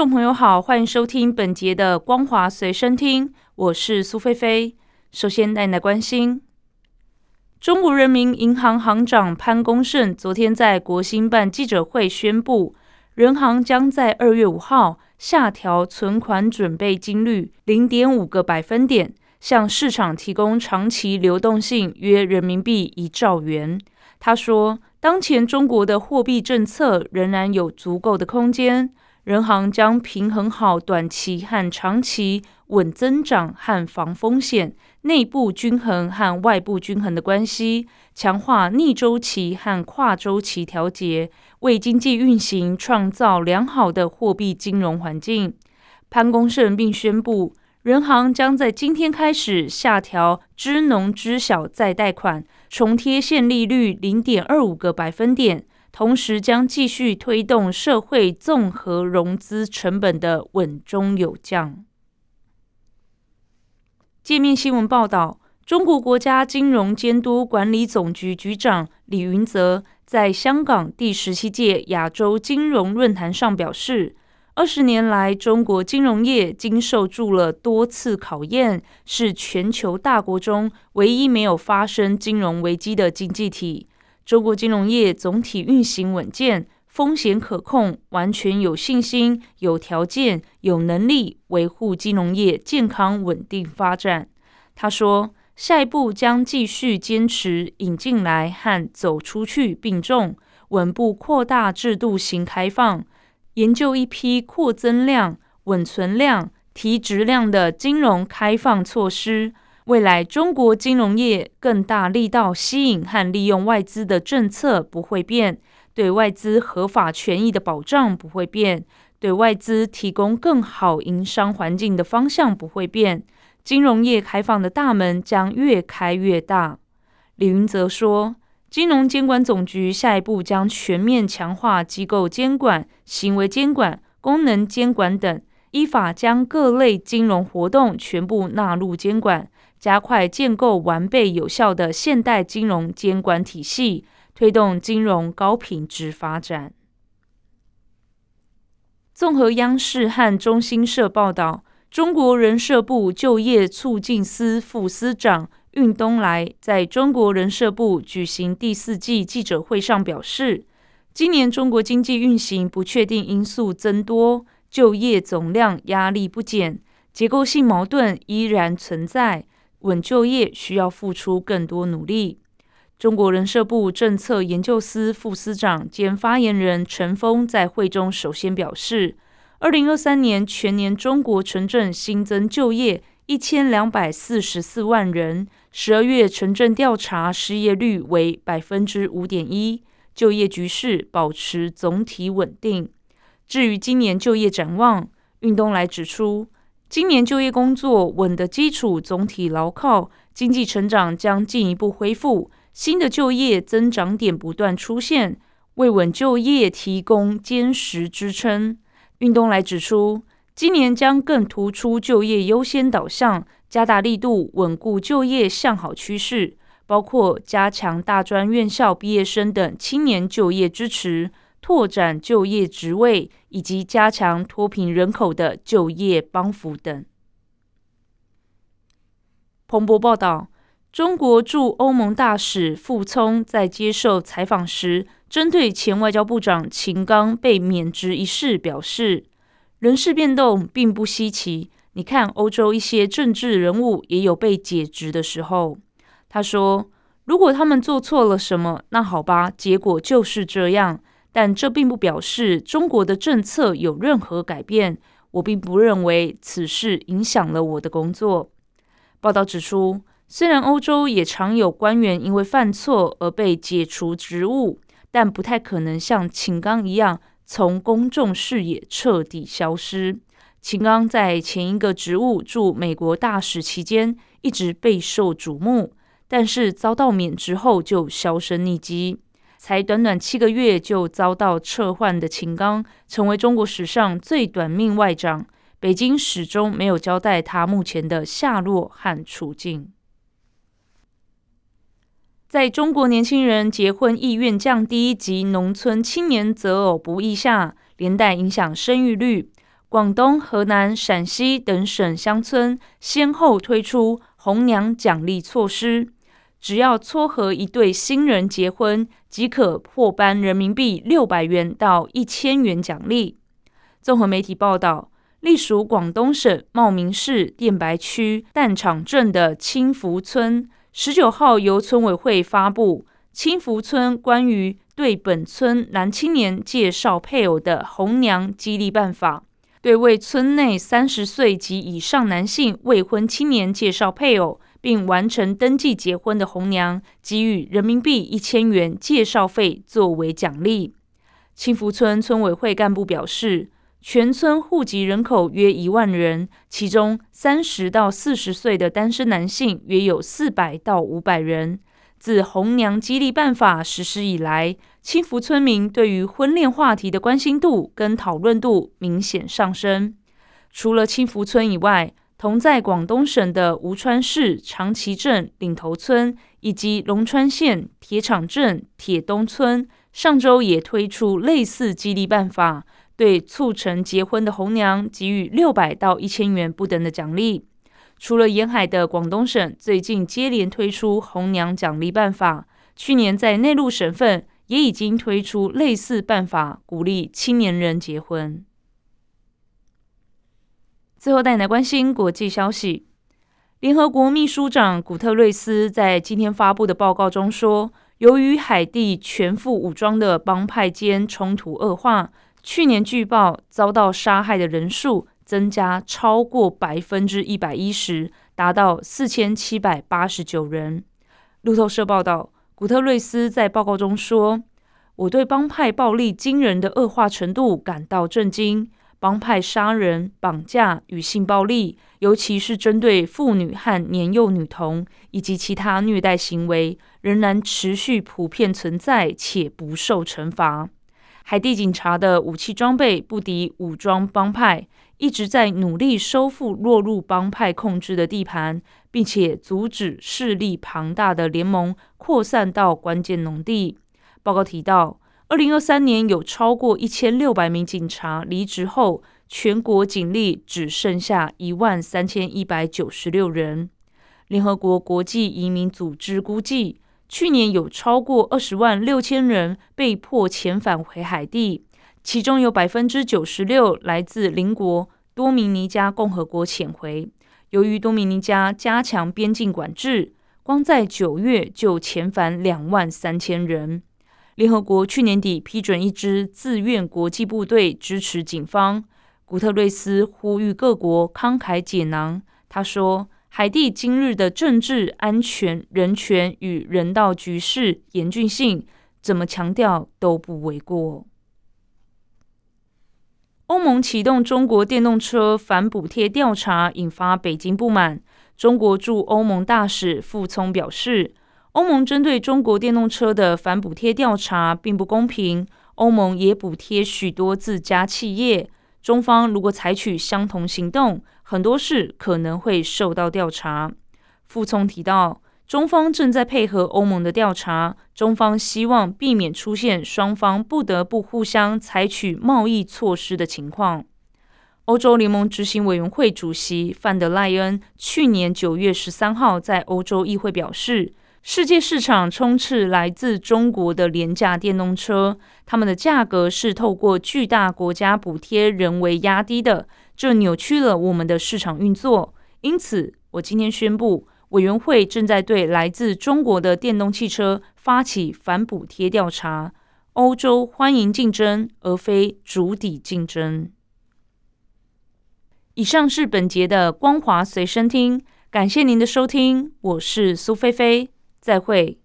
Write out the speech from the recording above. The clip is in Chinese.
众朋友好，欢迎收听本节的《光华随身听》，我是苏菲菲。首先带来关心，中国人民银行行长潘功胜昨天在国新办记者会宣布，人行将在二月五号。下调存款准备金率零点五个百分点，向市场提供长期流动性约人民币一兆元。他说，当前中国的货币政策仍然有足够的空间，人行将平衡好短期和长期稳增长和防风险、内部均衡和外部均衡的关系，强化逆周期和跨周期调节。为经济运行创造良好的货币金融环境，潘功胜并宣布，人行将在今天开始下调支农支小再贷款重贴现利率零点二五个百分点，同时将继续推动社会综合融资成本的稳中有降。界面新闻报道，中国国家金融监督管理总局局长李云泽。在香港第十七届亚洲金融论坛上表示，二十年来，中国金融业经受住了多次考验，是全球大国中唯一没有发生金融危机的经济体。中国金融业总体运行稳健，风险可控，完全有信心、有条件、有能力维护金融业健康稳定发展。他说。下一步将继续坚持引进来和走出去并重，稳步扩大制度型开放，研究一批扩增量、稳存量、提质量的金融开放措施。未来中国金融业更大力道吸引和利用外资的政策不会变，对外资合法权益的保障不会变，对外资提供更好营商环境的方向不会变。金融业开放的大门将越开越大，李云泽说，金融监管总局下一步将全面强化机构监管、行为监管、功能监管等，依法将各类金融活动全部纳入监管，加快建构完备有效的现代金融监管体系，推动金融高品质发展。综合央视和中新社报道。中国人社部就业促进司副司长运东来在中国人社部举行第四季记者会上表示，今年中国经济运行不确定因素增多，就业总量压力不减，结构性矛盾依然存在，稳就业需要付出更多努力。中国人社部政策研究司副司长兼发言人陈峰在会中首先表示。二零二三年全年中国城镇新增就业一千两百四十四万人，十二月城镇调查失业率为百分之五点一，就业局势保持总体稳定。至于今年就业展望，运东来指出，今年就业工作稳的基础总体牢靠，经济成长将进一步恢复，新的就业增长点不断出现，为稳就业提供坚实支撑。运动来指出，今年将更突出就业优先导向，加大力度稳固就业向好趋势，包括加强大专院校毕业生等青年就业支持，拓展就业职位，以及加强脱贫人口的就业帮扶等。彭博报道，中国驻欧盟大使傅聪在接受采访时。针对前外交部长秦刚被免职一事表示，人事变动并不稀奇。你看，欧洲一些政治人物也有被解职的时候。他说：“如果他们做错了什么，那好吧，结果就是这样。但这并不表示中国的政策有任何改变。我并不认为此事影响了我的工作。”报道指出，虽然欧洲也常有官员因为犯错而被解除职务。但不太可能像秦刚一样从公众视野彻底消失。秦刚在前一个职务驻美国大使期间一直备受瞩目，但是遭到免职后就销声匿迹。才短短七个月就遭到撤换的秦刚，成为中国史上最短命外长。北京始终没有交代他目前的下落和处境。在中国年轻人结婚意愿降低及农村青年择偶不易下，连带影响生育率，广东、河南、陕西等省乡村先后推出红娘奖励措施。只要撮合一对新人结婚，即可获颁人民币六百元到一千元奖励。综合媒体报道，隶属广东省茂名市电白区蛋厂镇的青福村，十九号由村委会发布《青福村关于对本村男青年介绍配偶的红娘激励办法》，对为村内三十岁及以上男性未婚青年介绍配偶。并完成登记结婚的红娘，给予人民币一千元介绍费作为奖励。青福村村委会干部表示，全村户籍人口约一万人，其中三十到四十岁的单身男性约有四百到五百人。自红娘激励办法实施以来，青福村民对于婚恋话题的关心度跟讨论度明显上升。除了青福村以外，同在广东省的吴川市长崎镇岭头村，以及龙川县铁厂镇铁东村，上周也推出类似激励办法，对促成结婚的红娘给予六百到一千元不等的奖励。除了沿海的广东省，最近接连推出红娘奖励办法，去年在内陆省份也已经推出类似办法，鼓励青年人结婚。最后带来关心国际消息。联合国秘书长古特瑞斯在今天发布的报告中说，由于海地全副武装的帮派间冲突恶化，去年据报遭到杀害的人数增加超过百分之一百一十，达到四千七百八十九人。路透社报道，古特瑞斯在报告中说：“我对帮派暴力惊人的恶化程度感到震惊。”帮派杀人、绑架与性暴力，尤其是针对妇女和年幼女童以及其他虐待行为，仍然持续普遍存在且不受惩罚。海地警察的武器装备不敌武装帮派，一直在努力收复落入帮派控制的地盘，并且阻止势力庞大的联盟扩散到关键农地。报告提到。二零二三年有超过一千六百名警察离职后，全国警力只剩下一万三千一百九十六人。联合国国际移民组织估计，去年有超过二十万六千人被迫遣返回海地，其中有百分之九十六来自邻国多米尼加共和国遣回。由于多米尼加加强边境管制，光在九月就遣返两万三千人。联合国去年底批准一支自愿国际部队支持警方。古特瑞斯呼吁各国慷慨解囊。他说：“海地今日的政治、安全、人权与人道局势严峻性，怎么强调都不为过。”欧盟启动中国电动车反补贴调查，引发北京不满。中国驻欧盟大使傅聪表示。欧盟针对中国电动车的反补贴调查并不公平。欧盟也补贴许多自家企业，中方如果采取相同行动，很多事可能会受到调查。傅聪提到，中方正在配合欧盟的调查，中方希望避免出现双方不得不互相采取贸易措施的情况。欧洲联盟执行委员会主席范德赖恩去年九月十三号在欧洲议会表示。世界市场充斥来自中国的廉价电动车，它们的价格是透过巨大国家补贴人为压低的，这扭曲了我们的市场运作。因此，我今天宣布，委员会正在对来自中国的电动汽车发起反补贴调查。欧洲欢迎竞争，而非逐底竞争。以上是本节的光华随身听，感谢您的收听，我是苏菲菲。再会。